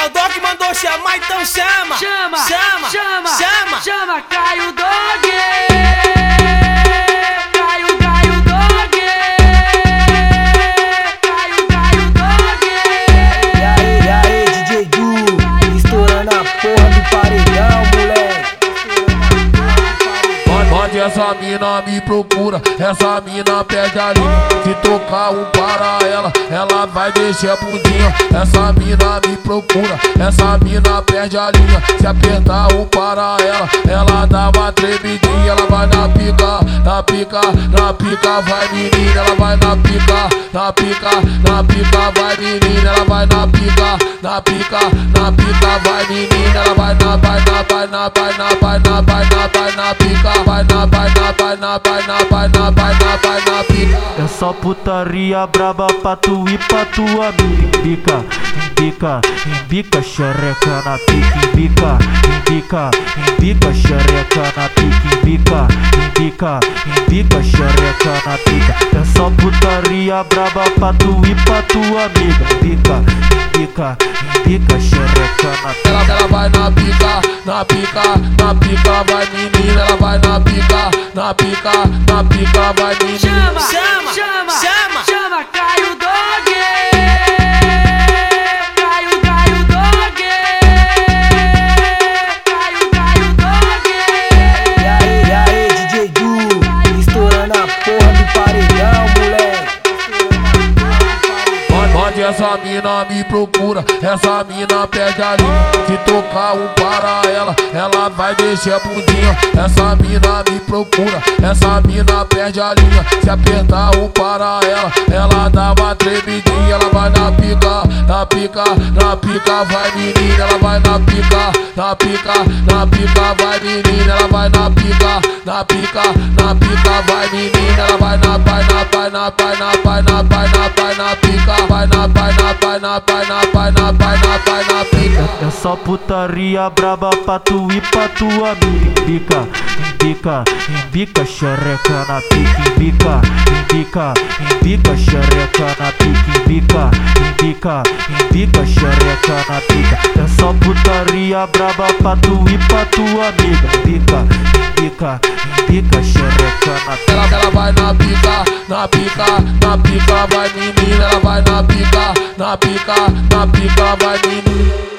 Caio Dog mandou chamar, então chama. Chama, chama, chama, chama. chama Caio Dog. Essa mina me procura, essa mina pede a linha. Se tocar um para ela, ela vai a bundinha. Essa mina me procura, essa mina perde a linha. Se apertar um para ela, ela dá uma tremidinha. Ela vai na pica, na pica, na pica, vai menina. Ela vai na pica, na pica, na pica, vai menina. Ela vai na pica, na pica, na pica, vai menina. Ela vai na, vai na, vai na, vai na, vai na, vai na, vai na pica, vai na, vai na, na, vai na, vai na, vai na, vai na pica. É só putaria braba pra tu e pra tua amiga. Embica, embica, embica, xereca na pica. Embica, embica, embica, xereca na pica. Embica, embica, embica, xereca na pica. É só putaria braba pra tu e pra tua amiga. Embica, embica, embica, xereca na pica. Ela, ela vai na pica, na pica, na pica, vai menina. Ela vai na pica, na pica, na pica, vai menina. Chama, essa mina me procura, essa mina pede a linha. Se tocar um para ela, ela vai descer a bundinha. Essa mina me procura, essa mina perde a linha. Se apertar um para ela, ela dá uma tremidinha. Ela vai na pica, na pica, na pica, vai menina. Ela vai na pica, na pica, na pica, vai menina. Ela vai na pica, na pica, na pica, vai menina. Ela vai na, vai na, vai na, vai na, vai na, na, pica. É só putaria braba pra tu e pra tua. Embica, embica, embica, xereca na pica. Embica, embica, embica, xereca na pica. Embica, embica, embica, xereca na pica. É só putaria braba pra tu e pra tua amiga. Embica, embica, embica, xereca na pica. Ela, ela vai na pica, na pica, na pica, vai menina. Ela vai na pica, na pica, na pica, vai menina.